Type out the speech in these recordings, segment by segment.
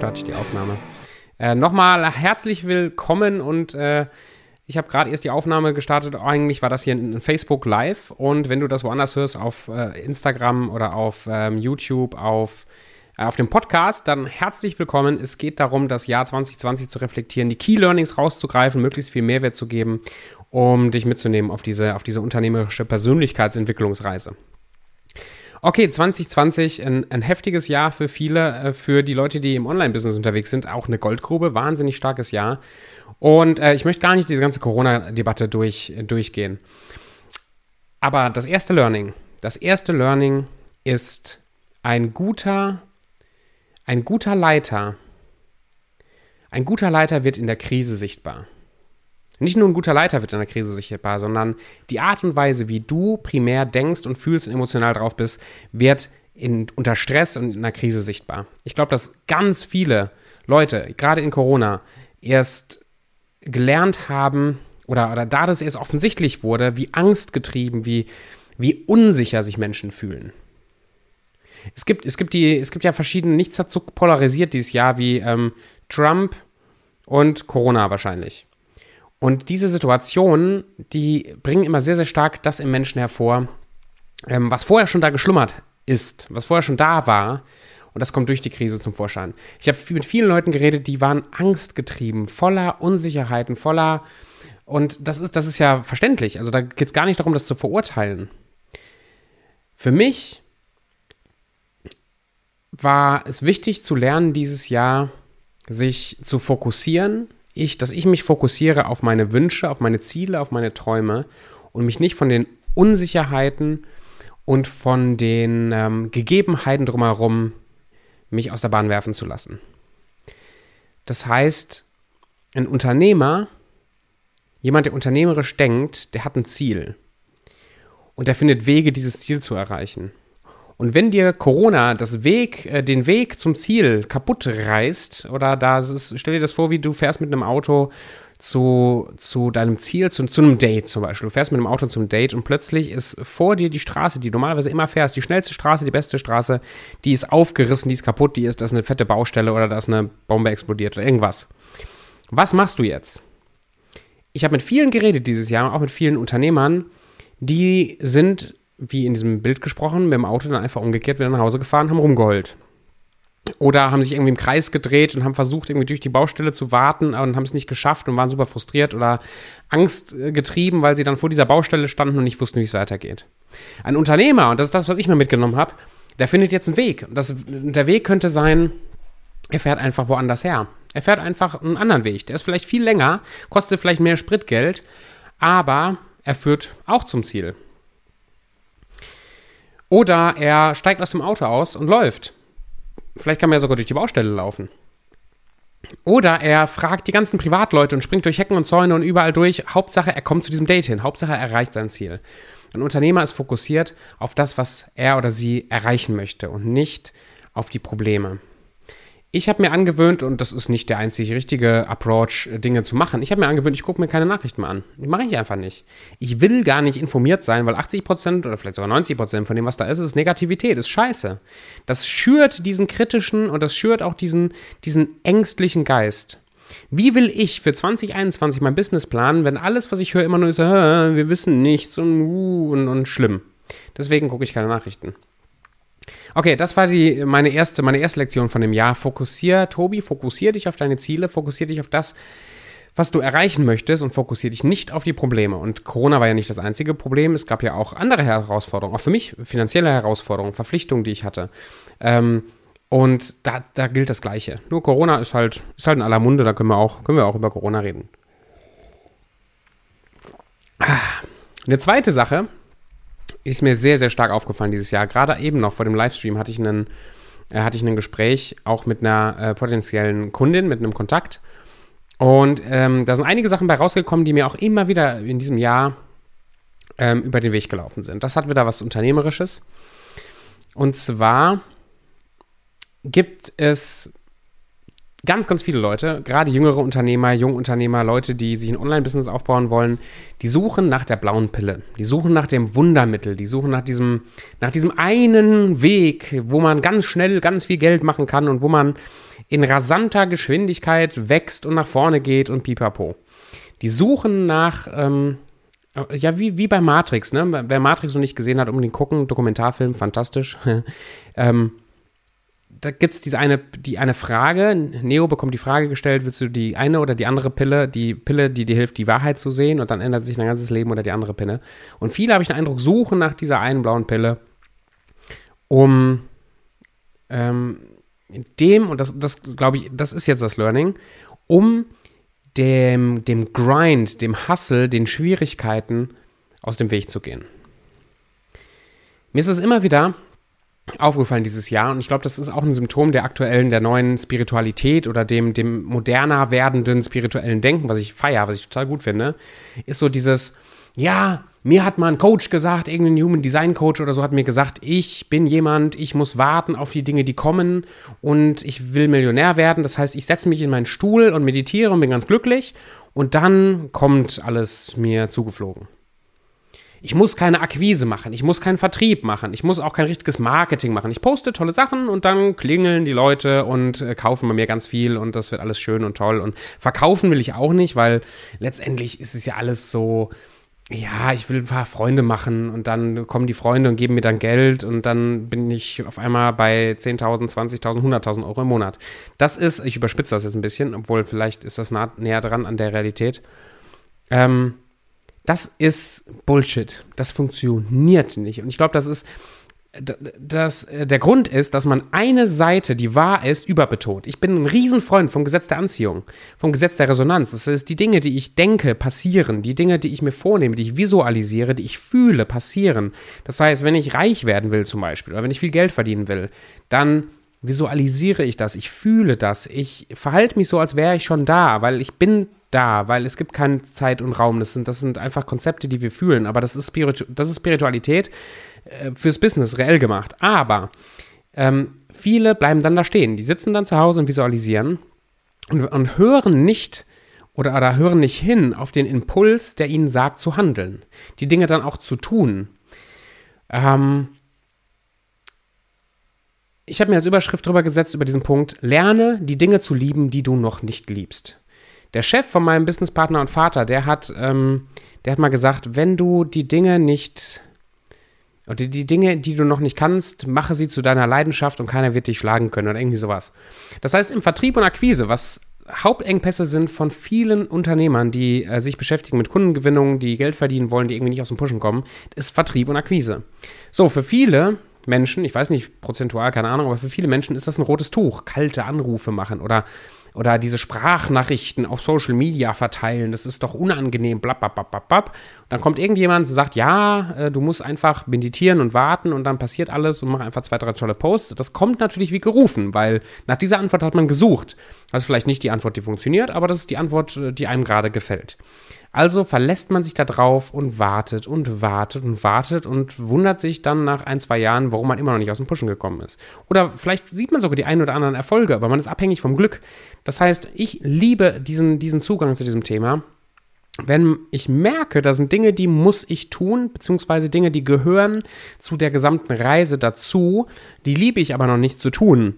starte ich die Aufnahme. Äh, Nochmal herzlich willkommen und äh, ich habe gerade erst die Aufnahme gestartet. Eigentlich war das hier ein Facebook Live und wenn du das woanders hörst, auf äh, Instagram oder auf ähm, YouTube, auf, äh, auf dem Podcast, dann herzlich willkommen. Es geht darum, das Jahr 2020 zu reflektieren, die Key Learnings rauszugreifen, möglichst viel Mehrwert zu geben, um dich mitzunehmen auf diese, auf diese unternehmerische Persönlichkeitsentwicklungsreise. Okay, 2020, ein, ein heftiges Jahr für viele, äh, für die Leute, die im Online-Business unterwegs sind, auch eine Goldgrube, wahnsinnig starkes Jahr. Und äh, ich möchte gar nicht diese ganze Corona-Debatte durch, durchgehen. Aber das erste Learning, das erste Learning ist ein guter, ein guter Leiter. Ein guter Leiter wird in der Krise sichtbar. Nicht nur ein guter Leiter wird in der Krise sichtbar, sondern die Art und Weise, wie du primär denkst und fühlst und emotional drauf bist, wird in, unter Stress und in einer Krise sichtbar. Ich glaube, dass ganz viele Leute, gerade in Corona, erst gelernt haben oder, oder da das erst offensichtlich wurde, wie angstgetrieben, wie, wie unsicher sich Menschen fühlen. Es gibt, es gibt, die, es gibt ja verschiedene, nichts hat so polarisiert dieses Jahr wie ähm, Trump und Corona wahrscheinlich. Und diese Situationen, die bringen immer sehr, sehr stark das im Menschen hervor, ähm, was vorher schon da geschlummert ist, was vorher schon da war. Und das kommt durch die Krise zum Vorschein. Ich habe mit vielen Leuten geredet, die waren angstgetrieben, voller Unsicherheiten, voller. Und das ist, das ist ja verständlich. Also da geht es gar nicht darum, das zu verurteilen. Für mich war es wichtig zu lernen, dieses Jahr sich zu fokussieren ich, dass ich mich fokussiere auf meine Wünsche, auf meine Ziele, auf meine Träume und mich nicht von den Unsicherheiten und von den ähm, Gegebenheiten drumherum mich aus der Bahn werfen zu lassen. Das heißt, ein Unternehmer, jemand, der unternehmerisch denkt, der hat ein Ziel. Und der findet Wege, dieses Ziel zu erreichen. Und wenn dir Corona das Weg, äh, den Weg zum Ziel kaputt reißt, oder da ist, stell dir das vor, wie du fährst mit einem Auto zu, zu deinem Ziel, zu, zu einem Date zum Beispiel. Du fährst mit einem Auto zum Date und plötzlich ist vor dir die Straße, die du normalerweise immer fährst, die schnellste Straße, die beste Straße, die ist aufgerissen, die ist kaputt, die ist, da ist eine fette Baustelle oder da ist eine Bombe explodiert oder irgendwas. Was machst du jetzt? Ich habe mit vielen geredet dieses Jahr, auch mit vielen Unternehmern, die sind wie in diesem Bild gesprochen, mit dem Auto dann einfach umgekehrt wieder nach Hause gefahren, haben rumgeheult. Oder haben sich irgendwie im Kreis gedreht und haben versucht, irgendwie durch die Baustelle zu warten und haben es nicht geschafft und waren super frustriert oder Angst getrieben, weil sie dann vor dieser Baustelle standen und nicht wussten, wie es weitergeht. Ein Unternehmer, und das ist das, was ich mir mitgenommen habe, der findet jetzt einen Weg. Das, der Weg könnte sein, er fährt einfach woanders her. Er fährt einfach einen anderen Weg. Der ist vielleicht viel länger, kostet vielleicht mehr Spritgeld, aber er führt auch zum Ziel. Oder er steigt aus dem Auto aus und läuft. Vielleicht kann man ja sogar durch die Baustelle laufen. Oder er fragt die ganzen Privatleute und springt durch Hecken und Zäune und überall durch. Hauptsache, er kommt zu diesem Date hin. Hauptsache, er erreicht sein Ziel. Ein Unternehmer ist fokussiert auf das, was er oder sie erreichen möchte und nicht auf die Probleme. Ich habe mir angewöhnt, und das ist nicht der einzig richtige Approach, Dinge zu machen. Ich habe mir angewöhnt, ich gucke mir keine Nachrichten mehr an. Die mache ich einfach nicht. Ich will gar nicht informiert sein, weil 80% oder vielleicht sogar 90% von dem, was da ist, ist Negativität, ist scheiße. Das schürt diesen kritischen und das schürt auch diesen, diesen ängstlichen Geist. Wie will ich für 2021 mein Business planen, wenn alles, was ich höre, immer nur ist, wir wissen nichts und, uh, und, und schlimm. Deswegen gucke ich keine Nachrichten. Okay, das war die, meine, erste, meine erste Lektion von dem Jahr. Fokussier, Tobi, fokussier dich auf deine Ziele, fokussier dich auf das, was du erreichen möchtest und fokussier dich nicht auf die Probleme. Und Corona war ja nicht das einzige Problem. Es gab ja auch andere Herausforderungen, auch für mich finanzielle Herausforderungen, Verpflichtungen, die ich hatte. Ähm, und da, da gilt das Gleiche. Nur Corona ist halt, ist halt in aller Munde, da können wir auch, können wir auch über Corona reden. Ah, eine zweite Sache, ist mir sehr, sehr stark aufgefallen dieses Jahr. Gerade eben noch vor dem Livestream hatte ich einen, äh, hatte ich ein Gespräch auch mit einer äh, potenziellen Kundin, mit einem Kontakt. Und ähm, da sind einige Sachen bei rausgekommen, die mir auch immer wieder in diesem Jahr ähm, über den Weg gelaufen sind. Das hat wieder was Unternehmerisches. Und zwar gibt es ganz, ganz viele Leute, gerade jüngere Unternehmer, Jungunternehmer, Leute, die sich ein Online-Business aufbauen wollen, die suchen nach der blauen Pille. Die suchen nach dem Wundermittel. Die suchen nach diesem, nach diesem einen Weg, wo man ganz schnell ganz viel Geld machen kann und wo man in rasanter Geschwindigkeit wächst und nach vorne geht und pipapo. Die suchen nach, ähm, ja, wie, wie bei Matrix, ne? Wer Matrix noch nicht gesehen hat, unbedingt gucken, Dokumentarfilm, fantastisch. ähm, da gibt es diese eine, die eine Frage, Neo bekommt die Frage gestellt, willst du die eine oder die andere Pille, die Pille, die dir hilft, die Wahrheit zu sehen und dann ändert sich dein ganzes Leben oder die andere Pille. Und viele, habe ich den Eindruck, suchen nach dieser einen blauen Pille, um ähm, dem, und das, das glaube ich, das ist jetzt das Learning, um dem, dem Grind, dem Hustle, den Schwierigkeiten aus dem Weg zu gehen. Mir ist es immer wieder aufgefallen dieses Jahr und ich glaube, das ist auch ein Symptom der aktuellen, der neuen Spiritualität oder dem, dem moderner werdenden spirituellen Denken, was ich feiere, was ich total gut finde, ist so dieses, ja, mir hat mal ein Coach gesagt, irgendein Human Design Coach oder so hat mir gesagt, ich bin jemand, ich muss warten auf die Dinge, die kommen und ich will Millionär werden. Das heißt, ich setze mich in meinen Stuhl und meditiere und bin ganz glücklich und dann kommt alles mir zugeflogen. Ich muss keine Akquise machen, ich muss keinen Vertrieb machen, ich muss auch kein richtiges Marketing machen. Ich poste tolle Sachen und dann klingeln die Leute und äh, kaufen bei mir ganz viel und das wird alles schön und toll. Und verkaufen will ich auch nicht, weil letztendlich ist es ja alles so, ja, ich will ein paar Freunde machen und dann kommen die Freunde und geben mir dann Geld und dann bin ich auf einmal bei 10.000, 20.000, 100.000 Euro im Monat. Das ist, ich überspitze das jetzt ein bisschen, obwohl vielleicht ist das nah, näher dran an der Realität. Ähm, das ist Bullshit. Das funktioniert nicht. Und ich glaube, das ist dass äh, der Grund ist, dass man eine Seite, die wahr ist, überbetont. Ich bin ein Riesenfreund vom Gesetz der Anziehung, vom Gesetz der Resonanz. Das ist die Dinge, die ich denke, passieren, die Dinge, die ich mir vornehme, die ich visualisiere, die ich fühle, passieren. Das heißt, wenn ich reich werden will zum Beispiel oder wenn ich viel Geld verdienen will, dann visualisiere ich das, ich fühle das, ich verhalte mich so, als wäre ich schon da, weil ich bin da, weil es gibt keine Zeit und Raum. Das sind, das sind einfach Konzepte, die wir fühlen. Aber das ist, Spiritu das ist Spiritualität äh, fürs Business reell gemacht. Aber ähm, viele bleiben dann da stehen. Die sitzen dann zu Hause und visualisieren und, und hören nicht oder, oder hören nicht hin auf den Impuls, der ihnen sagt, zu handeln. Die Dinge dann auch zu tun. Ähm, ich habe mir als Überschrift drüber gesetzt über diesen Punkt, lerne die Dinge zu lieben, die du noch nicht liebst. Der Chef von meinem Businesspartner und Vater, der hat, ähm, der hat mal gesagt, wenn du die Dinge nicht oder die Dinge, die du noch nicht kannst, mache sie zu deiner Leidenschaft und keiner wird dich schlagen können oder irgendwie sowas. Das heißt, im Vertrieb und Akquise, was Hauptengpässe sind von vielen Unternehmern, die äh, sich beschäftigen mit Kundengewinnung, die Geld verdienen wollen, die irgendwie nicht aus dem Pushen kommen, ist Vertrieb und Akquise. So, für viele Menschen, ich weiß nicht prozentual, keine Ahnung, aber für viele Menschen ist das ein rotes Tuch. Kalte Anrufe machen oder oder diese Sprachnachrichten auf Social Media verteilen, das ist doch unangenehm, blablabla. Dann kommt irgendjemand und sagt, ja, äh, du musst einfach meditieren und warten und dann passiert alles und mach einfach zwei, drei tolle Posts. Das kommt natürlich wie gerufen, weil nach dieser Antwort hat man gesucht. Das ist vielleicht nicht die Antwort, die funktioniert, aber das ist die Antwort, äh, die einem gerade gefällt. Also verlässt man sich da drauf und wartet und wartet und wartet und wundert sich dann nach ein, zwei Jahren, warum man immer noch nicht aus dem Pushen gekommen ist. Oder vielleicht sieht man sogar die ein oder anderen Erfolge, aber man ist abhängig vom Glück. Das heißt, ich liebe diesen, diesen Zugang zu diesem Thema. Wenn ich merke, da sind Dinge, die muss ich tun, beziehungsweise Dinge, die gehören zu der gesamten Reise dazu, die liebe ich aber noch nicht zu tun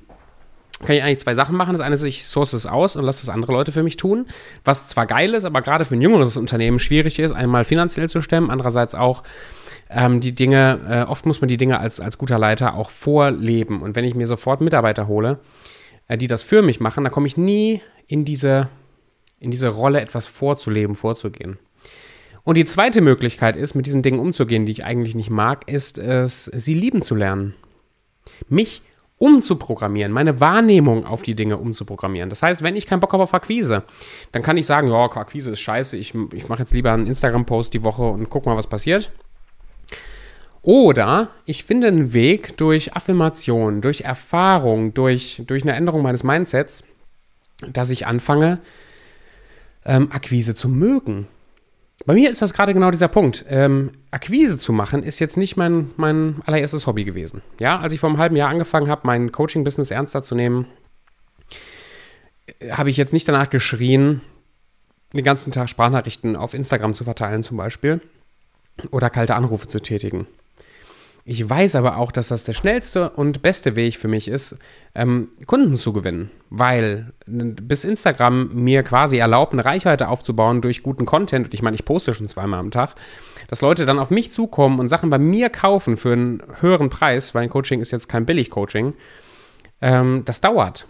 kann ich eigentlich zwei Sachen machen. Das eine ist, ich source es aus und lasse das andere Leute für mich tun. Was zwar geil ist, aber gerade für ein jüngeres Unternehmen schwierig ist, einmal finanziell zu stemmen, andererseits auch ähm, die Dinge, äh, oft muss man die Dinge als, als guter Leiter auch vorleben. Und wenn ich mir sofort Mitarbeiter hole, äh, die das für mich machen, dann komme ich nie in diese, in diese Rolle, etwas vorzuleben, vorzugehen. Und die zweite Möglichkeit ist, mit diesen Dingen umzugehen, die ich eigentlich nicht mag, ist es, sie lieben zu lernen. Mich umzuprogrammieren, meine Wahrnehmung auf die Dinge umzuprogrammieren. Das heißt, wenn ich keinen Bock habe auf Akquise, dann kann ich sagen, ja, Akquise ist scheiße, ich, ich mache jetzt lieber einen Instagram-Post die Woche und guck mal, was passiert. Oder ich finde einen Weg durch Affirmation, durch Erfahrung, durch, durch eine Änderung meines Mindsets, dass ich anfange, ähm, Akquise zu mögen. Bei mir ist das gerade genau dieser Punkt. Ähm, Akquise zu machen ist jetzt nicht mein, mein allererstes Hobby gewesen. Ja, als ich vor einem halben Jahr angefangen habe, mein Coaching-Business ernster zu nehmen, habe ich jetzt nicht danach geschrien, den ganzen Tag Sprachnachrichten auf Instagram zu verteilen zum Beispiel oder kalte Anrufe zu tätigen. Ich weiß aber auch, dass das der schnellste und beste Weg für mich ist, ähm, Kunden zu gewinnen, weil bis Instagram mir quasi erlaubt, eine Reichweite aufzubauen durch guten Content, und ich meine, ich poste schon zweimal am Tag, dass Leute dann auf mich zukommen und Sachen bei mir kaufen für einen höheren Preis, weil ein Coaching ist jetzt kein Billig-Coaching, ähm, das dauert.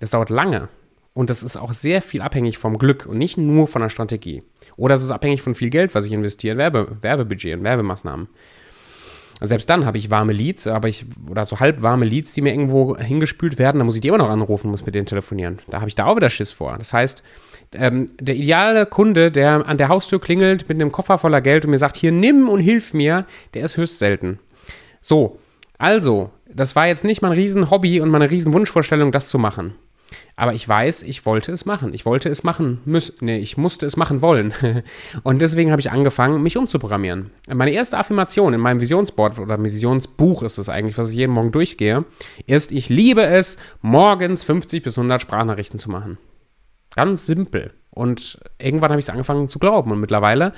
Das dauert lange. Und das ist auch sehr viel abhängig vom Glück und nicht nur von der Strategie. Oder es ist abhängig von viel Geld, was ich investiere, Werbe, Werbebudget und Werbemaßnahmen. Selbst dann habe ich warme Leads, aber ich, oder so halb warme Leads, die mir irgendwo hingespült werden, da muss ich die immer noch anrufen, muss mit denen telefonieren. Da habe ich da auch wieder Schiss vor. Das heißt, ähm, der ideale Kunde, der an der Haustür klingelt mit einem Koffer voller Geld und mir sagt, hier nimm und hilf mir, der ist höchst selten. So, also, das war jetzt nicht mein Riesenhobby und meine Riesenwunschvorstellung, das zu machen. Aber ich weiß, ich wollte es machen. Ich wollte es machen müssen. Nee, ich musste es machen wollen. Und deswegen habe ich angefangen, mich umzuprogrammieren. Meine erste Affirmation in meinem Visionsboard oder Visionsbuch ist es eigentlich, was ich jeden Morgen durchgehe, ist, ich liebe es, morgens 50 bis 100 Sprachnachrichten zu machen. Ganz simpel. Und irgendwann habe ich es angefangen zu glauben. Und mittlerweile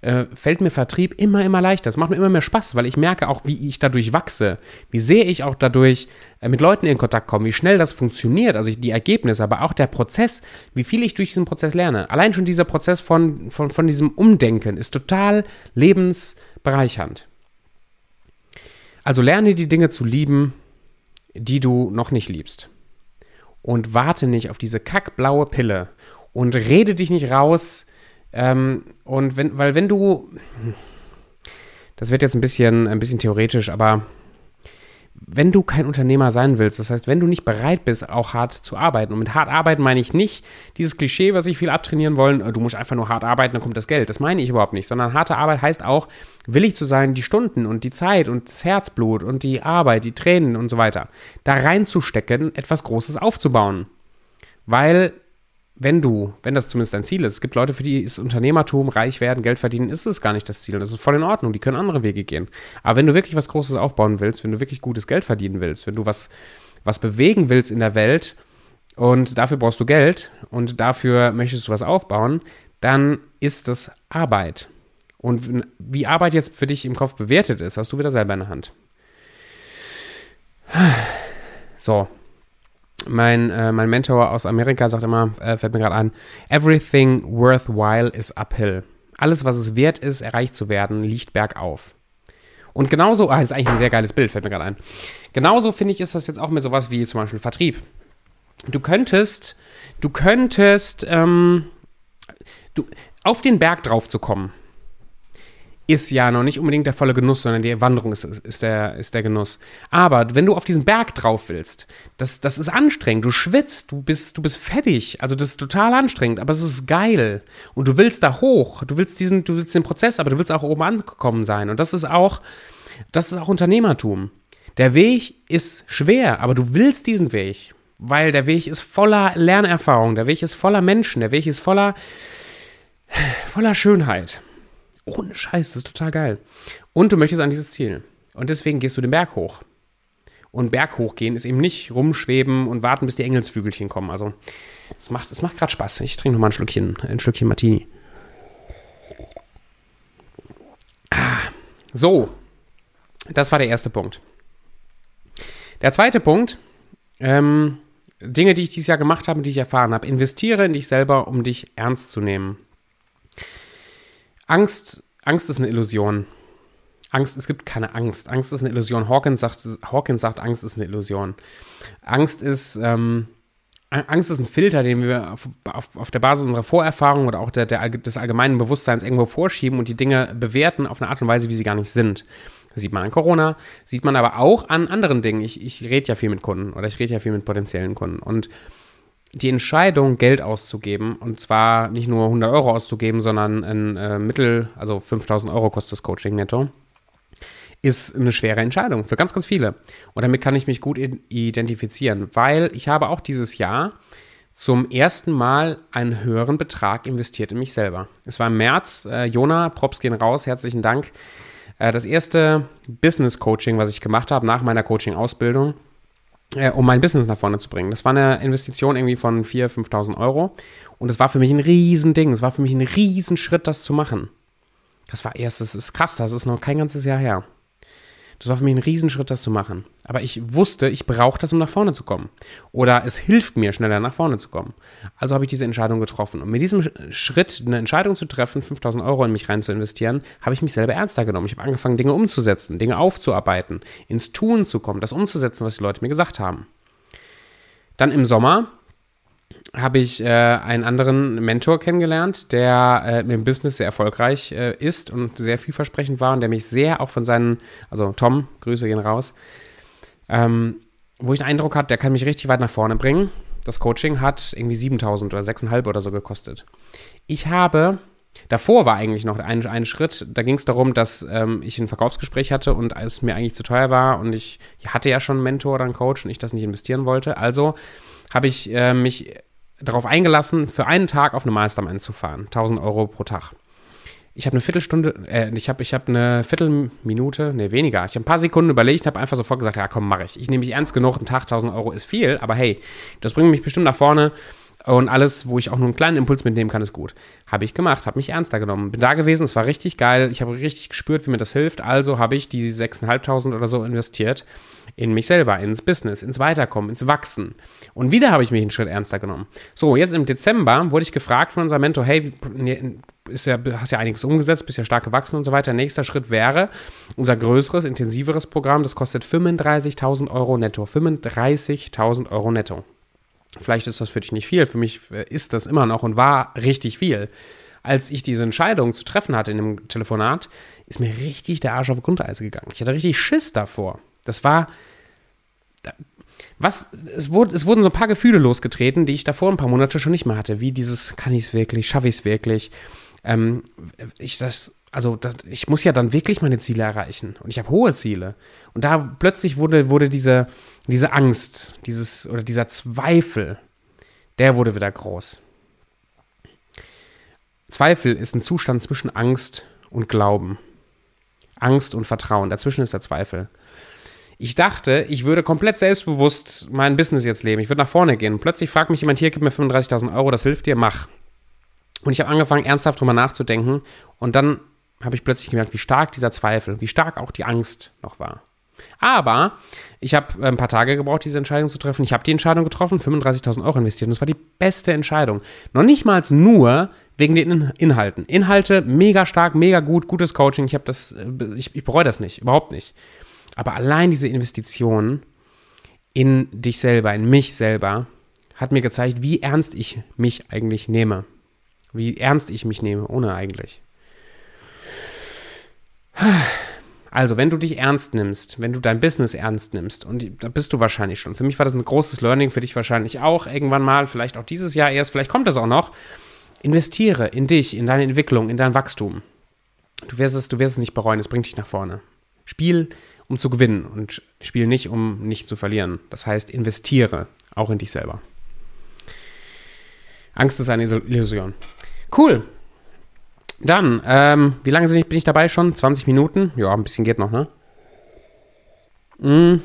äh, fällt mir Vertrieb immer, immer leichter. Es macht mir immer mehr Spaß, weil ich merke auch, wie ich dadurch wachse, wie sehr ich auch dadurch äh, mit Leuten in Kontakt komme, wie schnell das funktioniert, also ich, die Ergebnisse, aber auch der Prozess, wie viel ich durch diesen Prozess lerne. Allein schon dieser Prozess von, von, von diesem Umdenken ist total lebensbereichernd. Also lerne die Dinge zu lieben, die du noch nicht liebst. Und warte nicht auf diese kackblaue Pille und rede dich nicht raus, ähm, und wenn, weil wenn du, das wird jetzt ein bisschen, ein bisschen theoretisch, aber wenn du kein Unternehmer sein willst, das heißt, wenn du nicht bereit bist, auch hart zu arbeiten, und mit hart arbeiten meine ich nicht dieses Klischee, was ich viel abtrainieren wollen, äh, du musst einfach nur hart arbeiten, dann kommt das Geld. Das meine ich überhaupt nicht, sondern harte Arbeit heißt auch, willig zu sein, die Stunden und die Zeit und das Herzblut und die Arbeit, die Tränen und so weiter, da reinzustecken, etwas Großes aufzubauen. Weil wenn du, wenn das zumindest dein Ziel ist, es gibt Leute, für die ist Unternehmertum, reich werden, Geld verdienen, ist es gar nicht das Ziel. Das ist voll in Ordnung, die können andere Wege gehen. Aber wenn du wirklich was Großes aufbauen willst, wenn du wirklich gutes Geld verdienen willst, wenn du was, was bewegen willst in der Welt und dafür brauchst du Geld und dafür möchtest du was aufbauen, dann ist das Arbeit. Und wie Arbeit jetzt für dich im Kopf bewertet ist, hast du wieder selber in der Hand. So, mein, äh, mein Mentor aus Amerika sagt immer, äh, fällt mir gerade an, everything worthwhile is uphill. Alles, was es wert ist, erreicht zu werden, liegt bergauf. Und genauso, ah, das ist eigentlich ein sehr geiles Bild, fällt mir gerade ein. Genauso finde ich, ist das jetzt auch mit sowas wie zum Beispiel Vertrieb. Du könntest, du könntest, ähm, du, auf den Berg drauf zu kommen, ist ja noch nicht unbedingt der volle Genuss, sondern die Wanderung ist, ist, der, ist der Genuss. Aber wenn du auf diesen Berg drauf willst, das, das ist anstrengend. Du schwitzt, du bist, du bist fertig. Also das ist total anstrengend, aber es ist geil. Und du willst da hoch. Du willst diesen, du willst den Prozess, aber du willst auch oben angekommen sein. Und das ist auch, das ist auch Unternehmertum. Der Weg ist schwer, aber du willst diesen Weg. Weil der Weg ist voller Lernerfahrung, der Weg ist voller Menschen, der Weg ist voller, voller Schönheit. Ohne Scheiß, das ist total geil. Und du möchtest an dieses Ziel. Und deswegen gehst du den Berg hoch. Und Berg hochgehen ist eben nicht rumschweben und warten, bis die Engelsflügelchen kommen. Also, es macht, macht gerade Spaß. Ich trinke nochmal ein Schlückchen, ein Schlückchen Martini. Ah, so, das war der erste Punkt. Der zweite Punkt, ähm, Dinge, die ich dieses Jahr gemacht habe, die ich erfahren habe. Investiere in dich selber, um dich ernst zu nehmen. Angst, Angst ist eine Illusion. Angst, es gibt keine Angst. Angst ist eine Illusion. Hawkins sagt, Hawkins sagt Angst ist eine Illusion. Angst ist, ähm, Angst ist ein Filter, den wir auf, auf, auf der Basis unserer Vorerfahrung oder auch der, der, des allgemeinen Bewusstseins irgendwo vorschieben und die Dinge bewerten auf eine Art und Weise, wie sie gar nicht sind. Das sieht man an Corona, sieht man aber auch an anderen Dingen. Ich, ich rede ja viel mit Kunden oder ich rede ja viel mit potenziellen Kunden. Und die Entscheidung, Geld auszugeben, und zwar nicht nur 100 Euro auszugeben, sondern ein äh, Mittel, also 5000 Euro kostet das Coaching netto, ist eine schwere Entscheidung für ganz, ganz viele. Und damit kann ich mich gut identifizieren, weil ich habe auch dieses Jahr zum ersten Mal einen höheren Betrag investiert in mich selber. Es war im März, äh, Jona, Props gehen raus, herzlichen Dank. Äh, das erste Business Coaching, was ich gemacht habe nach meiner Coaching-Ausbildung äh, um mein Business nach vorne zu bringen. Das war eine Investition irgendwie von 4.000, 5.000 Euro. Und es war für mich ein Riesending. Es war für mich ein Riesenschritt, das zu machen. Das war erst, das ist krass, das ist noch kein ganzes Jahr her. Das war für mich ein Riesenschritt, das zu machen. Aber ich wusste, ich brauche das, um nach vorne zu kommen. Oder es hilft mir, schneller nach vorne zu kommen. Also habe ich diese Entscheidung getroffen. Und mit diesem Schritt, eine Entscheidung zu treffen, 5000 Euro in mich rein zu investieren, habe ich mich selber ernster genommen. Ich habe angefangen, Dinge umzusetzen, Dinge aufzuarbeiten, ins Tun zu kommen, das umzusetzen, was die Leute mir gesagt haben. Dann im Sommer habe ich äh, einen anderen Mentor kennengelernt, der äh, im Business sehr erfolgreich äh, ist und sehr vielversprechend war und der mich sehr auch von seinen, also Tom, Grüße gehen raus, ähm, wo ich den Eindruck hatte, der kann mich richtig weit nach vorne bringen. Das Coaching hat irgendwie 7000 oder 6,5 oder so gekostet. Ich habe, davor war eigentlich noch ein, ein Schritt, da ging es darum, dass ähm, ich ein Verkaufsgespräch hatte und es mir eigentlich zu teuer war und ich hatte ja schon einen Mentor oder einen Coach und ich das nicht investieren wollte. Also habe ich äh, mich darauf eingelassen, für einen Tag auf eine Mastermind zu fahren. 1000 Euro pro Tag. Ich habe eine Viertelstunde, äh, ich habe ich hab eine Viertelminute, ne, weniger. Ich habe ein paar Sekunden überlegt, habe einfach sofort gesagt, ja komm, mache ich. Ich nehme mich ernst genug, ein Tag 1000 Euro ist viel, aber hey, das bringt mich bestimmt nach vorne. Und alles, wo ich auch nur einen kleinen Impuls mitnehmen kann, ist gut. Habe ich gemacht, habe mich ernster genommen. Bin da gewesen, es war richtig geil. Ich habe richtig gespürt, wie mir das hilft. Also habe ich die 6.500 oder so investiert in mich selber, ins Business, ins Weiterkommen, ins Wachsen. Und wieder habe ich mich einen Schritt ernster genommen. So, jetzt im Dezember wurde ich gefragt von unserem Mentor, hey, ist ja, hast ja einiges umgesetzt, bist ja stark gewachsen und so weiter. Nächster Schritt wäre unser größeres, intensiveres Programm. Das kostet 35.000 Euro netto. 35.000 Euro netto. Vielleicht ist das für dich nicht viel, für mich äh, ist das immer noch und war richtig viel. Als ich diese Entscheidung zu treffen hatte in dem Telefonat, ist mir richtig der Arsch auf Grundeis gegangen. Ich hatte richtig Schiss davor. Das war. Was, es, wurde, es wurden so ein paar Gefühle losgetreten, die ich davor ein paar Monate schon nicht mehr hatte. Wie dieses, kann ich es wirklich, schaffe ich es wirklich? Ähm, ich das, also das, ich muss ja dann wirklich meine Ziele erreichen. Und ich habe hohe Ziele. Und da plötzlich wurde, wurde diese, diese Angst, dieses, oder dieser Zweifel, der wurde wieder groß. Zweifel ist ein Zustand zwischen Angst und Glauben. Angst und Vertrauen. Dazwischen ist der Zweifel. Ich dachte, ich würde komplett selbstbewusst mein Business jetzt leben. Ich würde nach vorne gehen. Plötzlich fragt mich jemand hier, gib mir 35.000 Euro, das hilft dir, mach. Und ich habe angefangen, ernsthaft drüber nachzudenken. Und dann habe ich plötzlich gemerkt, wie stark dieser Zweifel, wie stark auch die Angst noch war. Aber ich habe ein paar Tage gebraucht, diese Entscheidung zu treffen. Ich habe die Entscheidung getroffen, 35.000 Euro investiert. Und das war die beste Entscheidung. Noch nicht mal nur wegen den Inhalten. Inhalte mega stark, mega gut, gutes Coaching. Ich habe das, äh, ich, ich bereue das nicht, überhaupt nicht. Aber allein diese Investition in dich selber, in mich selber, hat mir gezeigt, wie ernst ich mich eigentlich nehme. Wie ernst ich mich nehme, ohne eigentlich. Also, wenn du dich ernst nimmst, wenn du dein Business ernst nimmst, und da bist du wahrscheinlich schon. Für mich war das ein großes Learning, für dich wahrscheinlich auch irgendwann mal, vielleicht auch dieses Jahr erst, vielleicht kommt das auch noch. Investiere in dich, in deine Entwicklung, in dein Wachstum. Du wirst es, du wirst es nicht bereuen, es bringt dich nach vorne. Spiel um zu gewinnen und spiel nicht, um nicht zu verlieren. Das heißt, investiere auch in dich selber. Angst ist eine Illusion. Cool. Dann, ähm, wie lange bin ich dabei schon? 20 Minuten? Ja, ein bisschen geht noch, ne? Mm.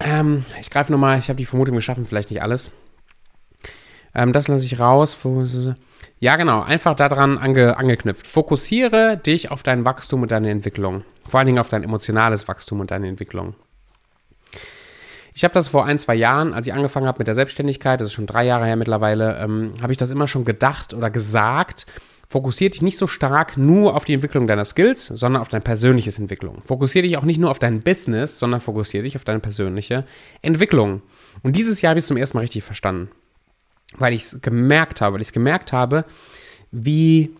Ähm, ich greife nochmal, ich habe die Vermutung, wir schaffen vielleicht nicht alles. Ähm, das lasse ich raus. Ja, genau, einfach daran ange, angeknüpft. Fokussiere dich auf dein Wachstum und deine Entwicklung. Vor allen Dingen auf dein emotionales Wachstum und deine Entwicklung. Ich habe das vor ein, zwei Jahren, als ich angefangen habe mit der Selbstständigkeit, das ist schon drei Jahre her mittlerweile, ähm, habe ich das immer schon gedacht oder gesagt. Fokussiere dich nicht so stark nur auf die Entwicklung deiner Skills, sondern auf deine persönliche Entwicklung. Fokussiere dich auch nicht nur auf dein Business, sondern fokussiere dich auf deine persönliche Entwicklung. Und dieses Jahr habe ich es zum ersten Mal richtig verstanden weil ich es gemerkt habe, weil ich es gemerkt habe, wie,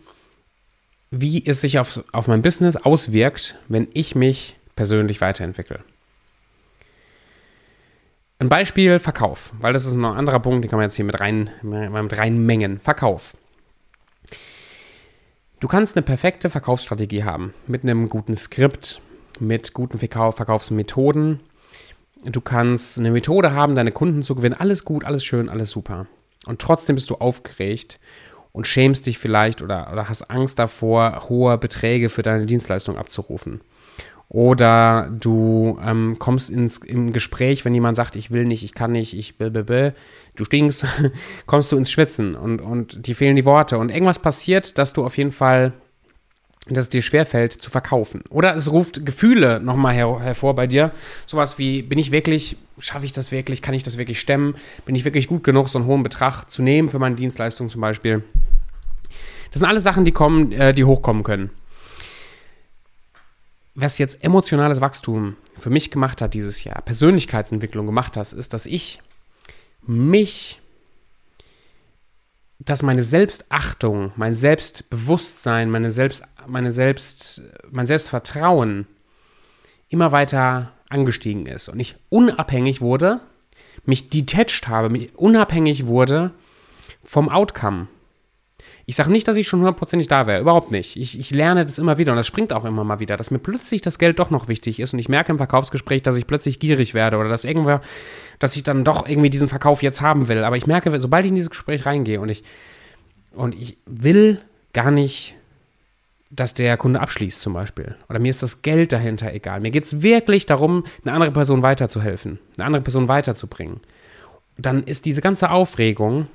wie es sich auf, auf mein Business auswirkt, wenn ich mich persönlich weiterentwickle. Ein Beispiel Verkauf, weil das ist noch ein anderer Punkt, den kann man jetzt hier mit rein, mit reinmengen. Verkauf. Du kannst eine perfekte Verkaufsstrategie haben, mit einem guten Skript, mit guten Verkaufsmethoden. Du kannst eine Methode haben, deine Kunden zu gewinnen. Alles gut, alles schön, alles super. Und trotzdem bist du aufgeregt und schämst dich vielleicht oder, oder hast Angst davor, hohe Beträge für deine Dienstleistung abzurufen. Oder du ähm, kommst ins im Gespräch, wenn jemand sagt, ich will nicht, ich kann nicht, ich blablabla, du stinkst, kommst du ins Schwitzen und, und dir fehlen die Worte. Und irgendwas passiert, dass du auf jeden Fall dass es dir schwerfällt zu verkaufen. Oder es ruft Gefühle nochmal her hervor bei dir. Sowas wie, bin ich wirklich, schaffe ich das wirklich, kann ich das wirklich stemmen? Bin ich wirklich gut genug, so einen hohen Betrag zu nehmen für meine Dienstleistung zum Beispiel? Das sind alles Sachen, die kommen, äh, die hochkommen können. Was jetzt emotionales Wachstum für mich gemacht hat dieses Jahr, Persönlichkeitsentwicklung gemacht hat, ist, dass ich mich dass meine Selbstachtung, mein Selbstbewusstsein, meine Selbst, meine Selbst, mein Selbstvertrauen immer weiter angestiegen ist und ich unabhängig wurde, mich detached habe, mich unabhängig wurde vom Outcome. Ich sage nicht, dass ich schon hundertprozentig da wäre, überhaupt nicht. Ich, ich lerne das immer wieder und das springt auch immer mal wieder, dass mir plötzlich das Geld doch noch wichtig ist und ich merke im Verkaufsgespräch, dass ich plötzlich gierig werde oder dass irgendwer, dass ich dann doch irgendwie diesen Verkauf jetzt haben will. Aber ich merke, sobald ich in dieses Gespräch reingehe und ich, und ich will gar nicht, dass der Kunde abschließt zum Beispiel. Oder mir ist das Geld dahinter egal. Mir geht es wirklich darum, eine andere Person weiterzuhelfen, eine andere Person weiterzubringen. Dann ist diese ganze Aufregung,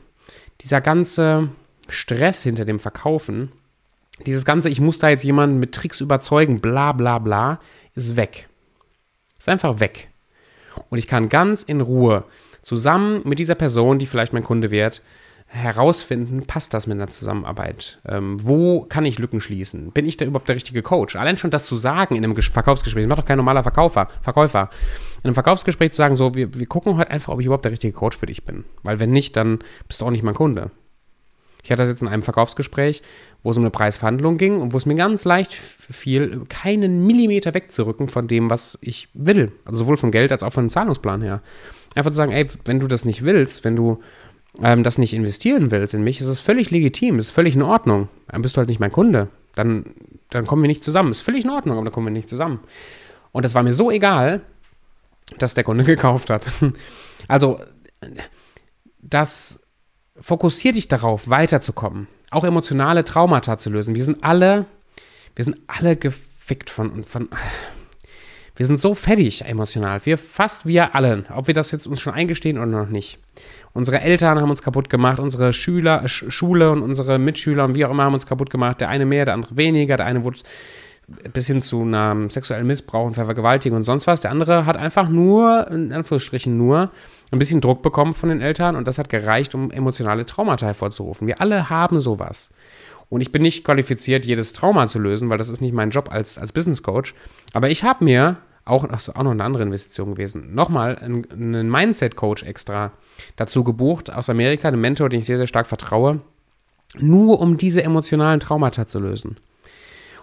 dieser ganze Stress hinter dem Verkaufen, dieses ganze, ich muss da jetzt jemanden mit Tricks überzeugen, bla bla bla, ist weg. Ist einfach weg. Und ich kann ganz in Ruhe zusammen mit dieser Person, die vielleicht mein Kunde wird, herausfinden, passt das mit einer Zusammenarbeit? Ähm, wo kann ich Lücken schließen? Bin ich da überhaupt der richtige Coach? Allein schon das zu sagen in einem Verkaufsgespräch, das macht doch kein normaler Verkäufer, Verkäufer. In einem Verkaufsgespräch zu sagen, so, wir, wir gucken heute einfach, ob ich überhaupt der richtige Coach für dich bin. Weil wenn nicht, dann bist du auch nicht mein Kunde. Ich hatte das jetzt in einem Verkaufsgespräch, wo es um eine Preisverhandlung ging und wo es mir ganz leicht fiel, keinen Millimeter wegzurücken von dem, was ich will. Also sowohl vom Geld als auch von dem Zahlungsplan her. Einfach zu sagen, ey, wenn du das nicht willst, wenn du ähm, das nicht investieren willst in mich, ist es völlig legitim, ist völlig in Ordnung. Dann bist du halt nicht mein Kunde. Dann, dann kommen wir nicht zusammen. Ist völlig in Ordnung, aber dann kommen wir nicht zusammen. Und das war mir so egal, dass der Kunde gekauft hat. Also, das fokussier dich darauf, weiterzukommen, auch emotionale Traumata zu lösen. Wir sind alle, wir sind alle gefickt von, von wir sind so fertig emotional. Wir fast wir alle, ob wir das jetzt uns schon eingestehen oder noch nicht. Unsere Eltern haben uns kaputt gemacht, unsere Schüler, Sch Schule und unsere Mitschüler und wie auch immer haben uns kaputt gemacht. Der eine mehr, der andere weniger, der eine wurde bis hin zu einem sexuellen Missbrauch und Vergewaltigung und sonst was. Der andere hat einfach nur, in Anführungsstrichen nur, ein bisschen Druck bekommen von den Eltern und das hat gereicht, um emotionale Traumata hervorzurufen. Wir alle haben sowas. Und ich bin nicht qualifiziert, jedes Trauma zu lösen, weil das ist nicht mein Job als, als Business Coach. Aber ich habe mir auch, ach, auch noch eine andere Investition gewesen, nochmal einen, Mindset-Coach extra dazu gebucht aus Amerika, einen Mentor, den ich sehr, sehr stark vertraue, nur um diese emotionalen Traumata zu lösen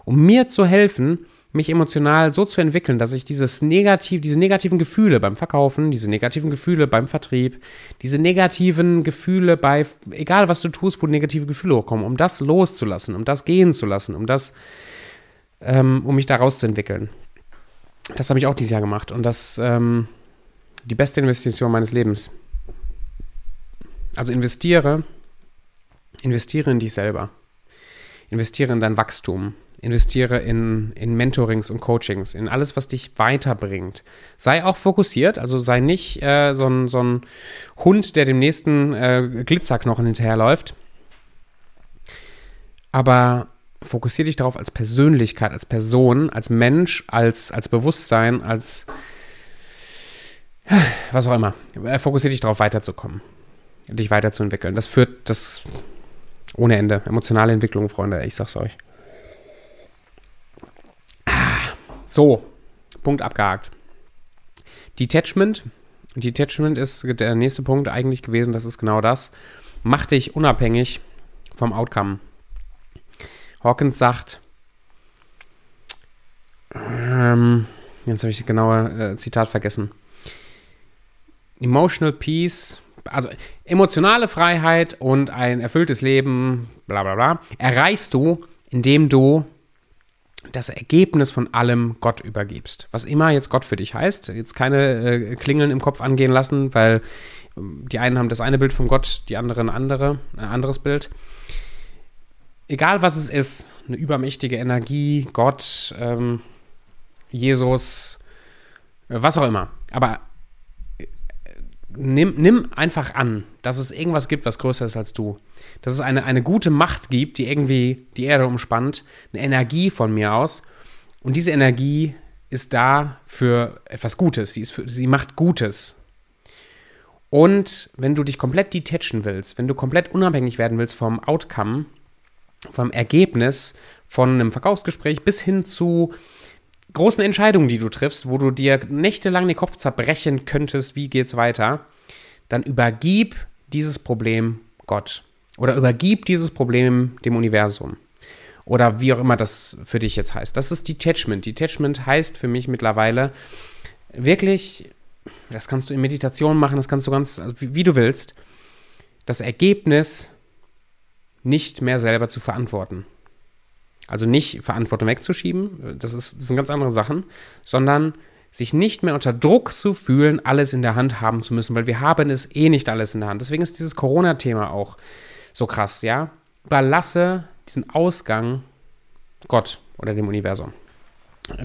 um mir zu helfen, mich emotional so zu entwickeln, dass ich dieses negativ, diese negativen Gefühle beim Verkaufen, diese negativen Gefühle beim Vertrieb, diese negativen Gefühle bei, egal was du tust, wo negative Gefühle hochkommen, um das loszulassen, um das gehen zu lassen, um das, ähm, um mich da rauszuentwickeln. Das habe ich auch dieses Jahr gemacht und das ähm, die beste Investition meines Lebens. Also investiere, investiere in dich selber. Investiere in dein Wachstum investiere in, in Mentorings und Coachings, in alles, was dich weiterbringt. Sei auch fokussiert, also sei nicht äh, so, ein, so ein Hund, der dem nächsten äh, Glitzerknochen hinterherläuft. Aber fokussiere dich darauf als Persönlichkeit, als Person, als Mensch, als, als Bewusstsein, als was auch immer. Äh, fokussiere dich darauf, weiterzukommen, dich weiterzuentwickeln. Das führt das ohne Ende. Emotionale Entwicklung, Freunde, ich sag's euch. So, Punkt abgehakt. Detachment. Detachment ist der nächste Punkt eigentlich gewesen, das ist genau das. Mach dich unabhängig vom Outcome. Hawkins sagt, ähm, jetzt habe ich das genaue äh, Zitat vergessen. Emotional Peace, also emotionale Freiheit und ein erfülltes Leben, bla bla bla, erreichst du, indem du das Ergebnis von allem Gott übergibst. Was immer jetzt Gott für dich heißt. Jetzt keine äh, Klingeln im Kopf angehen lassen, weil ähm, die einen haben das eine Bild von Gott, die anderen andere, ein anderes Bild. Egal was es ist, eine übermächtige Energie, Gott, ähm, Jesus, äh, was auch immer. Aber äh, nimm, nimm einfach an, dass es irgendwas gibt, was größer ist als du. Dass es eine, eine gute Macht gibt, die irgendwie die Erde umspannt, eine Energie von mir aus. Und diese Energie ist da für etwas Gutes. Sie, ist für, sie macht Gutes. Und wenn du dich komplett detachen willst, wenn du komplett unabhängig werden willst vom Outcome, vom Ergebnis von einem Verkaufsgespräch bis hin zu großen Entscheidungen, die du triffst, wo du dir nächtelang den Kopf zerbrechen könntest, wie geht's weiter, dann übergib dieses Problem Gott. Oder übergib dieses Problem dem Universum. Oder wie auch immer das für dich jetzt heißt. Das ist Detachment. Detachment heißt für mich mittlerweile wirklich, das kannst du in Meditation machen, das kannst du ganz, also wie, wie du willst, das Ergebnis nicht mehr selber zu verantworten. Also nicht Verantwortung wegzuschieben, das, ist, das sind ganz andere Sachen, sondern sich nicht mehr unter Druck zu fühlen, alles in der Hand haben zu müssen, weil wir haben es eh nicht alles in der Hand. Deswegen ist dieses Corona-Thema auch so krass, ja. Überlasse diesen Ausgang Gott oder dem Universum.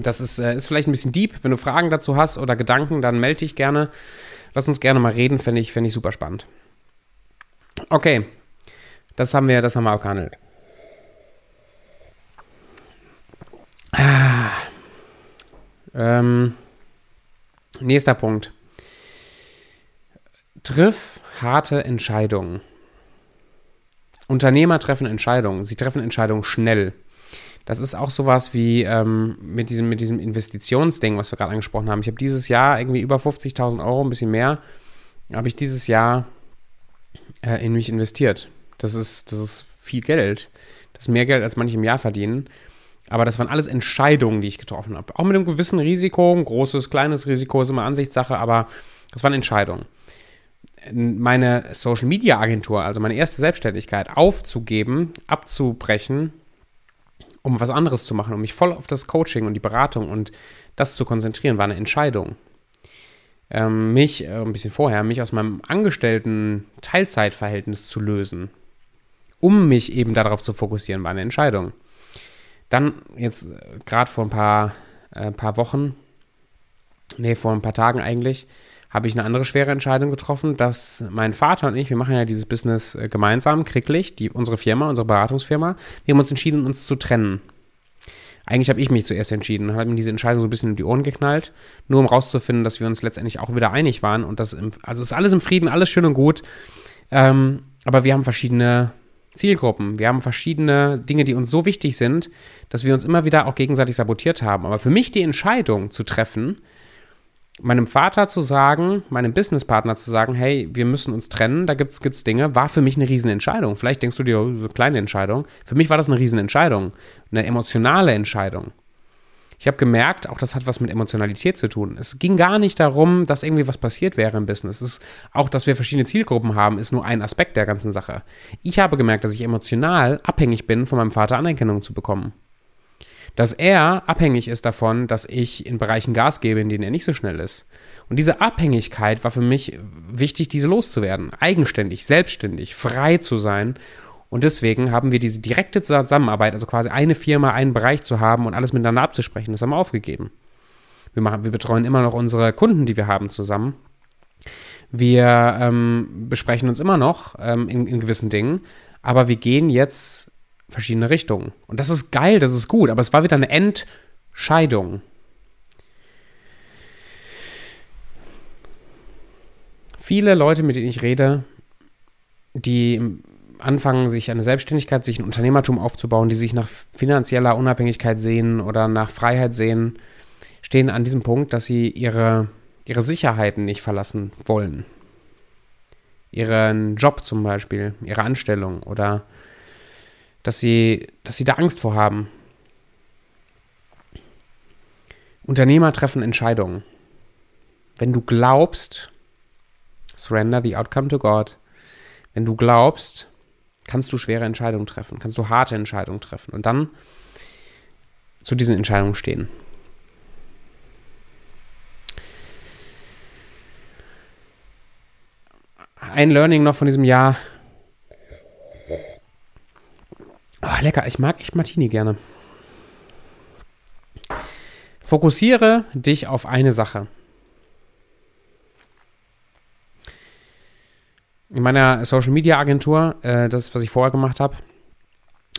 Das ist, äh, ist vielleicht ein bisschen deep. Wenn du Fragen dazu hast oder Gedanken, dann melde dich gerne. Lass uns gerne mal reden, fände ich, fänd ich super spannend. Okay, das haben wir, das haben wir abgehandelt. Ah. Ähm, nächster Punkt. Triff harte Entscheidungen. Unternehmer treffen Entscheidungen. Sie treffen Entscheidungen schnell. Das ist auch sowas wie ähm, mit, diesem, mit diesem Investitionsding, was wir gerade angesprochen haben. Ich habe dieses Jahr irgendwie über 50.000 Euro, ein bisschen mehr, habe ich dieses Jahr äh, in mich investiert. Das ist, das ist viel Geld. Das ist mehr Geld, als manche im Jahr verdienen. Aber das waren alles Entscheidungen, die ich getroffen habe. Auch mit einem gewissen Risiko, ein großes, kleines Risiko ist immer Ansichtssache, aber das waren Entscheidungen. Meine Social Media Agentur, also meine erste Selbstständigkeit, aufzugeben, abzubrechen, um was anderes zu machen, um mich voll auf das Coaching und die Beratung und das zu konzentrieren, war eine Entscheidung. Ähm, mich, äh, ein bisschen vorher, mich aus meinem angestellten Teilzeitverhältnis zu lösen, um mich eben darauf zu fokussieren, war eine Entscheidung. Dann jetzt äh, gerade vor ein paar, äh, paar Wochen, nee, vor ein paar Tagen eigentlich, habe ich eine andere schwere Entscheidung getroffen, dass mein Vater und ich, wir machen ja dieses Business äh, gemeinsam, Kricklich, die, unsere Firma, unsere Beratungsfirma, wir haben uns entschieden, uns zu trennen. Eigentlich habe ich mich zuerst entschieden, habe mir diese Entscheidung so ein bisschen in die Ohren geknallt, nur um rauszufinden, dass wir uns letztendlich auch wieder einig waren und das, im, also ist alles im Frieden, alles schön und gut, ähm, aber wir haben verschiedene Zielgruppen. Wir haben verschiedene Dinge, die uns so wichtig sind, dass wir uns immer wieder auch gegenseitig sabotiert haben. Aber für mich die Entscheidung zu treffen, meinem Vater zu sagen, meinem Businesspartner zu sagen, hey, wir müssen uns trennen, da gibt es Dinge, war für mich eine Riesenentscheidung. Vielleicht denkst du dir, oh, so eine kleine Entscheidung. Für mich war das eine Riesenentscheidung, eine emotionale Entscheidung. Ich habe gemerkt, auch das hat was mit Emotionalität zu tun. Es ging gar nicht darum, dass irgendwie was passiert wäre im Business. Es ist auch, dass wir verschiedene Zielgruppen haben, ist nur ein Aspekt der ganzen Sache. Ich habe gemerkt, dass ich emotional abhängig bin, von meinem Vater Anerkennung zu bekommen. Dass er abhängig ist davon, dass ich in Bereichen Gas gebe, in denen er nicht so schnell ist. Und diese Abhängigkeit war für mich wichtig, diese loszuwerden. Eigenständig, selbstständig, frei zu sein und deswegen haben wir diese direkte Zusammenarbeit, also quasi eine Firma, einen Bereich zu haben und alles miteinander abzusprechen, das haben wir aufgegeben. Wir, machen, wir betreuen immer noch unsere Kunden, die wir haben, zusammen. Wir ähm, besprechen uns immer noch ähm, in, in gewissen Dingen, aber wir gehen jetzt verschiedene Richtungen. Und das ist geil, das ist gut, aber es war wieder eine Entscheidung. Viele Leute, mit denen ich rede, die anfangen, sich eine Selbstständigkeit, sich ein Unternehmertum aufzubauen, die sich nach finanzieller Unabhängigkeit sehen oder nach Freiheit sehen, stehen an diesem Punkt, dass sie ihre, ihre Sicherheiten nicht verlassen wollen. Ihren Job zum Beispiel, ihre Anstellung oder dass sie, dass sie da Angst vor haben. Unternehmer treffen Entscheidungen. Wenn du glaubst, surrender the outcome to God, wenn du glaubst, kannst du schwere Entscheidungen treffen, kannst du harte Entscheidungen treffen und dann zu diesen Entscheidungen stehen. Ein Learning noch von diesem Jahr. Oh, lecker, ich mag echt Martini gerne. Fokussiere dich auf eine Sache. In meiner Social Media Agentur, äh, das, was ich vorher gemacht habe,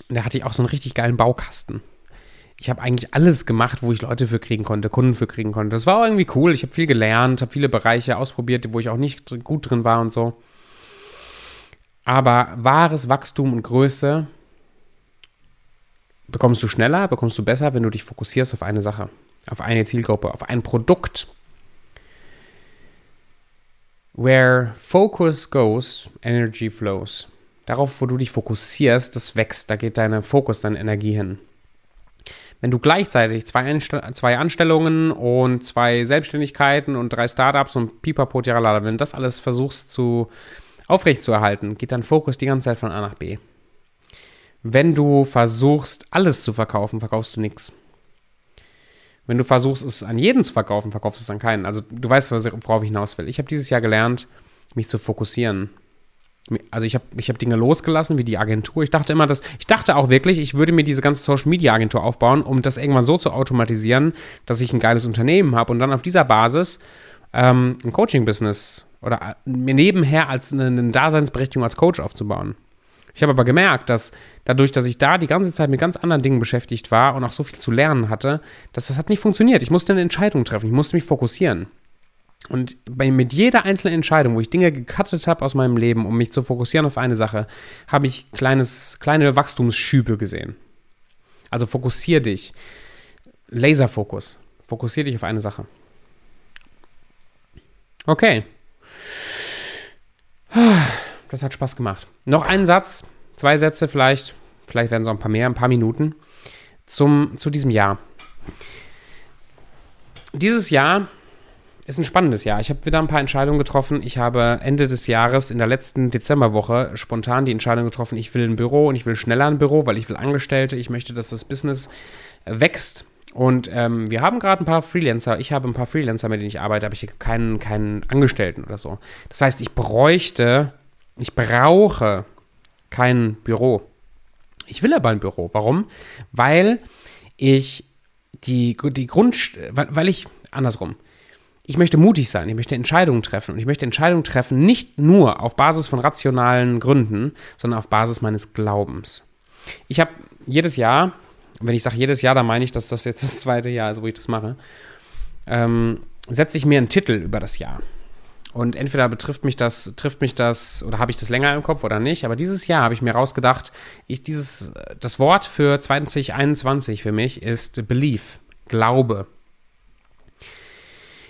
da hatte ich auch so einen richtig geilen Baukasten. Ich habe eigentlich alles gemacht, wo ich Leute für kriegen konnte, Kunden für kriegen konnte. Das war auch irgendwie cool. Ich habe viel gelernt, habe viele Bereiche ausprobiert, wo ich auch nicht gut drin war und so. Aber wahres Wachstum und Größe bekommst du schneller, bekommst du besser, wenn du dich fokussierst auf eine Sache, auf eine Zielgruppe, auf ein Produkt. Where focus goes, energy flows. Darauf, wo du dich fokussierst, das wächst, da geht deine Fokus, deine Energie hin. Wenn du gleichzeitig zwei, Einstell zwei Anstellungen und zwei Selbstständigkeiten und drei Startups und Pipapo, Tiralala, wenn du das alles versuchst zu aufrechtzuerhalten, geht dein Fokus die ganze Zeit von A nach B. Wenn du versuchst, alles zu verkaufen, verkaufst du nichts. Wenn du versuchst, es an jeden zu verkaufen, verkaufst du es an keinen. Also du weißt, worauf ich hinaus will. Ich habe dieses Jahr gelernt, mich zu fokussieren. Also ich habe ich hab Dinge losgelassen, wie die Agentur. Ich dachte immer, dass, ich dachte auch wirklich, ich würde mir diese ganze Social Media Agentur aufbauen, um das irgendwann so zu automatisieren, dass ich ein geiles Unternehmen habe und dann auf dieser Basis ähm, ein Coaching-Business oder mir nebenher als eine, eine Daseinsberechtigung als Coach aufzubauen. Ich habe aber gemerkt, dass dadurch, dass ich da die ganze Zeit mit ganz anderen Dingen beschäftigt war und auch so viel zu lernen hatte, dass das hat nicht funktioniert. Ich musste eine Entscheidung treffen, ich musste mich fokussieren. Und bei, mit jeder einzelnen Entscheidung, wo ich Dinge gecuttet habe aus meinem Leben, um mich zu fokussieren auf eine Sache, habe ich kleines, kleine Wachstumsschübe gesehen. Also fokussier dich. Laserfokus. Fokussier dich auf eine Sache. Okay. Das hat Spaß gemacht. Noch ein Satz, zwei Sätze vielleicht, vielleicht werden es auch ein paar mehr, ein paar Minuten, zum, zu diesem Jahr. Dieses Jahr ist ein spannendes Jahr. Ich habe wieder ein paar Entscheidungen getroffen. Ich habe Ende des Jahres in der letzten Dezemberwoche spontan die Entscheidung getroffen, ich will ein Büro und ich will schneller ein Büro, weil ich will Angestellte. Ich möchte, dass das Business wächst. Und ähm, wir haben gerade ein paar Freelancer. Ich habe ein paar Freelancer, mit denen ich arbeite, aber ich habe keinen, keinen Angestellten oder so. Das heißt, ich bräuchte, ich brauche kein Büro. Ich will aber ein Büro. Warum? Weil ich die, die Grund, weil ich, andersrum, ich möchte mutig sein, ich möchte Entscheidungen treffen und ich möchte Entscheidungen treffen nicht nur auf Basis von rationalen Gründen, sondern auf Basis meines Glaubens. Ich habe jedes Jahr, wenn ich sage jedes Jahr, dann meine ich, dass das jetzt das zweite Jahr ist, wo ich das mache, ähm, setze ich mir einen Titel über das Jahr. Und entweder betrifft mich das, trifft mich das oder habe ich das länger im Kopf oder nicht. Aber dieses Jahr habe ich mir rausgedacht, ich dieses, das Wort für 2021 für mich ist Belief, Glaube.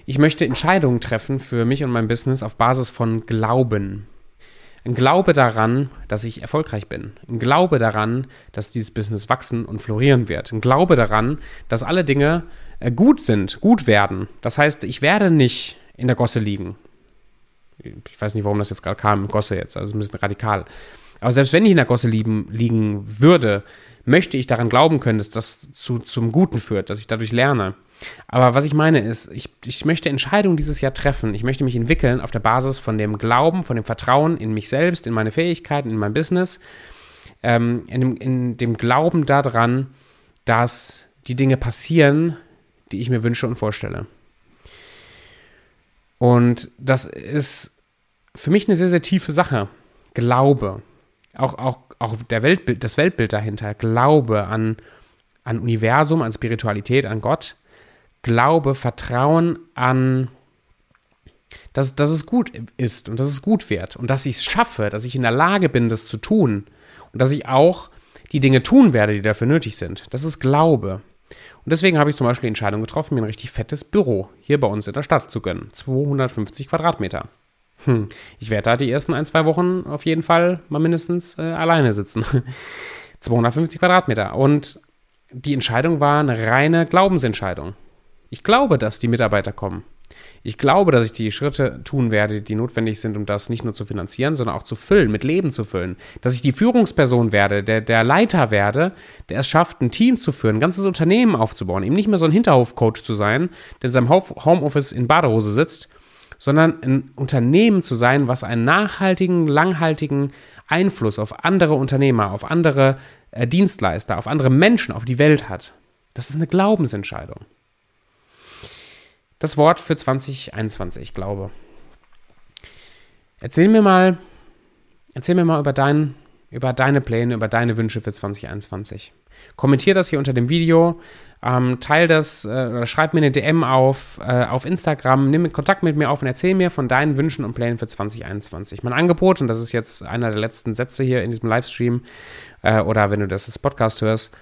Ich möchte Entscheidungen treffen für mich und mein Business auf Basis von Glauben. Ein Glaube daran, dass ich erfolgreich bin. Ein Glaube daran, dass dieses Business wachsen und florieren wird. Ein Glaube daran, dass alle Dinge äh, gut sind, gut werden. Das heißt, ich werde nicht in der Gosse liegen ich weiß nicht, warum das jetzt gerade kam, Gosse jetzt, also ein bisschen radikal. Aber selbst wenn ich in der Gosse lieben, liegen würde, möchte ich daran glauben können, dass das zu, zum Guten führt, dass ich dadurch lerne. Aber was ich meine ist, ich, ich möchte Entscheidungen dieses Jahr treffen. Ich möchte mich entwickeln auf der Basis von dem Glauben, von dem Vertrauen in mich selbst, in meine Fähigkeiten, in mein Business, ähm, in, dem, in dem Glauben daran, dass die Dinge passieren, die ich mir wünsche und vorstelle. Und das ist für mich eine sehr, sehr tiefe Sache. Glaube. Auch, auch, auch der Weltbild, das Weltbild dahinter. Glaube an, an Universum, an Spiritualität, an Gott. Glaube, Vertrauen an, dass, dass es gut ist und dass es gut wird und dass ich es schaffe, dass ich in der Lage bin, das zu tun und dass ich auch die Dinge tun werde, die dafür nötig sind. Das ist Glaube. Und deswegen habe ich zum Beispiel die Entscheidung getroffen, mir ein richtig fettes Büro hier bei uns in der Stadt zu gönnen. 250 Quadratmeter. Hm. Ich werde da die ersten ein, zwei Wochen auf jeden Fall mal mindestens äh, alleine sitzen. 250 Quadratmeter. Und die Entscheidung war eine reine Glaubensentscheidung. Ich glaube, dass die Mitarbeiter kommen. Ich glaube, dass ich die Schritte tun werde, die notwendig sind, um das nicht nur zu finanzieren, sondern auch zu füllen, mit Leben zu füllen. Dass ich die Führungsperson werde, der, der Leiter werde, der es schafft, ein Team zu führen, ein ganzes Unternehmen aufzubauen, eben nicht mehr so ein Hinterhofcoach zu sein, der in seinem Homeoffice in Badehose sitzt, sondern ein Unternehmen zu sein, was einen nachhaltigen, langhaltigen Einfluss auf andere Unternehmer, auf andere äh, Dienstleister, auf andere Menschen, auf die Welt hat. Das ist eine Glaubensentscheidung das Wort für 2021, glaube. Erzähl mir mal, erzähl mir mal über, dein, über deine Pläne, über deine Wünsche für 2021. Kommentier das hier unter dem Video, ähm, teil das äh, oder schreib mir eine DM auf, äh, auf Instagram, nimm Kontakt mit mir auf und erzähl mir von deinen Wünschen und Plänen für 2021. Mein Angebot, und das ist jetzt einer der letzten Sätze hier in diesem Livestream, äh, oder wenn du das als Podcast hörst,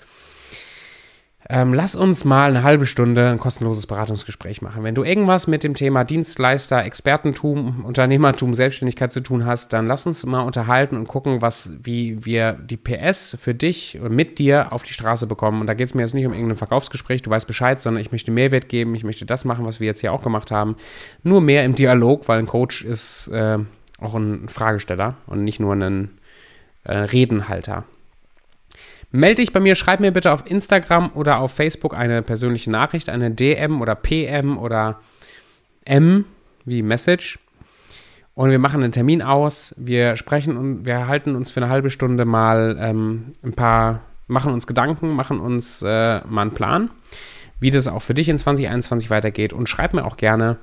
ähm, lass uns mal eine halbe Stunde ein kostenloses Beratungsgespräch machen. Wenn du irgendwas mit dem Thema Dienstleister, Expertentum, Unternehmertum, Selbstständigkeit zu tun hast, dann lass uns mal unterhalten und gucken, was, wie wir die PS für dich und mit dir auf die Straße bekommen. Und da geht es mir jetzt nicht um irgendein Verkaufsgespräch, du weißt Bescheid, sondern ich möchte Mehrwert geben, ich möchte das machen, was wir jetzt hier auch gemacht haben. Nur mehr im Dialog, weil ein Coach ist äh, auch ein Fragesteller und nicht nur ein äh, Redenhalter. Melde dich bei mir, schreib mir bitte auf Instagram oder auf Facebook eine persönliche Nachricht, eine DM oder PM oder M wie Message. Und wir machen einen Termin aus. Wir sprechen und wir halten uns für eine halbe Stunde mal ähm, ein paar, machen uns Gedanken, machen uns äh, mal einen Plan, wie das auch für dich in 2021 weitergeht. Und schreib mir auch gerne,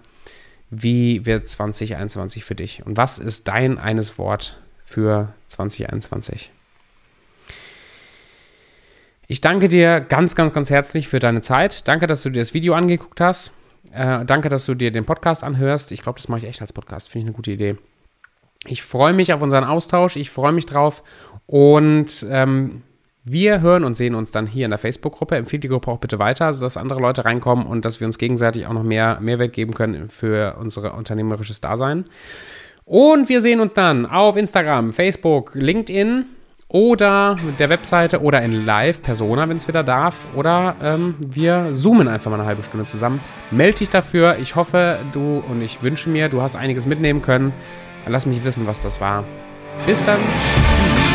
wie wird 2021 für dich? Und was ist dein eines Wort für 2021? Ich danke dir ganz, ganz, ganz herzlich für deine Zeit. Danke, dass du dir das Video angeguckt hast. Äh, danke, dass du dir den Podcast anhörst. Ich glaube, das mache ich echt als Podcast. Finde ich eine gute Idee. Ich freue mich auf unseren Austausch. Ich freue mich drauf. Und ähm, wir hören und sehen uns dann hier in der Facebook-Gruppe. Empfehle die Gruppe auch bitte weiter, sodass andere Leute reinkommen und dass wir uns gegenseitig auch noch mehr Mehrwert geben können für unser unternehmerisches Dasein. Und wir sehen uns dann auf Instagram, Facebook, LinkedIn oder mit der Webseite oder in Live-Persona, wenn es wieder darf. Oder ähm, wir zoomen einfach mal eine halbe Stunde zusammen. Meld dich dafür. Ich hoffe, du und ich wünsche mir, du hast einiges mitnehmen können. Lass mich wissen, was das war. Bis dann. Tschüss.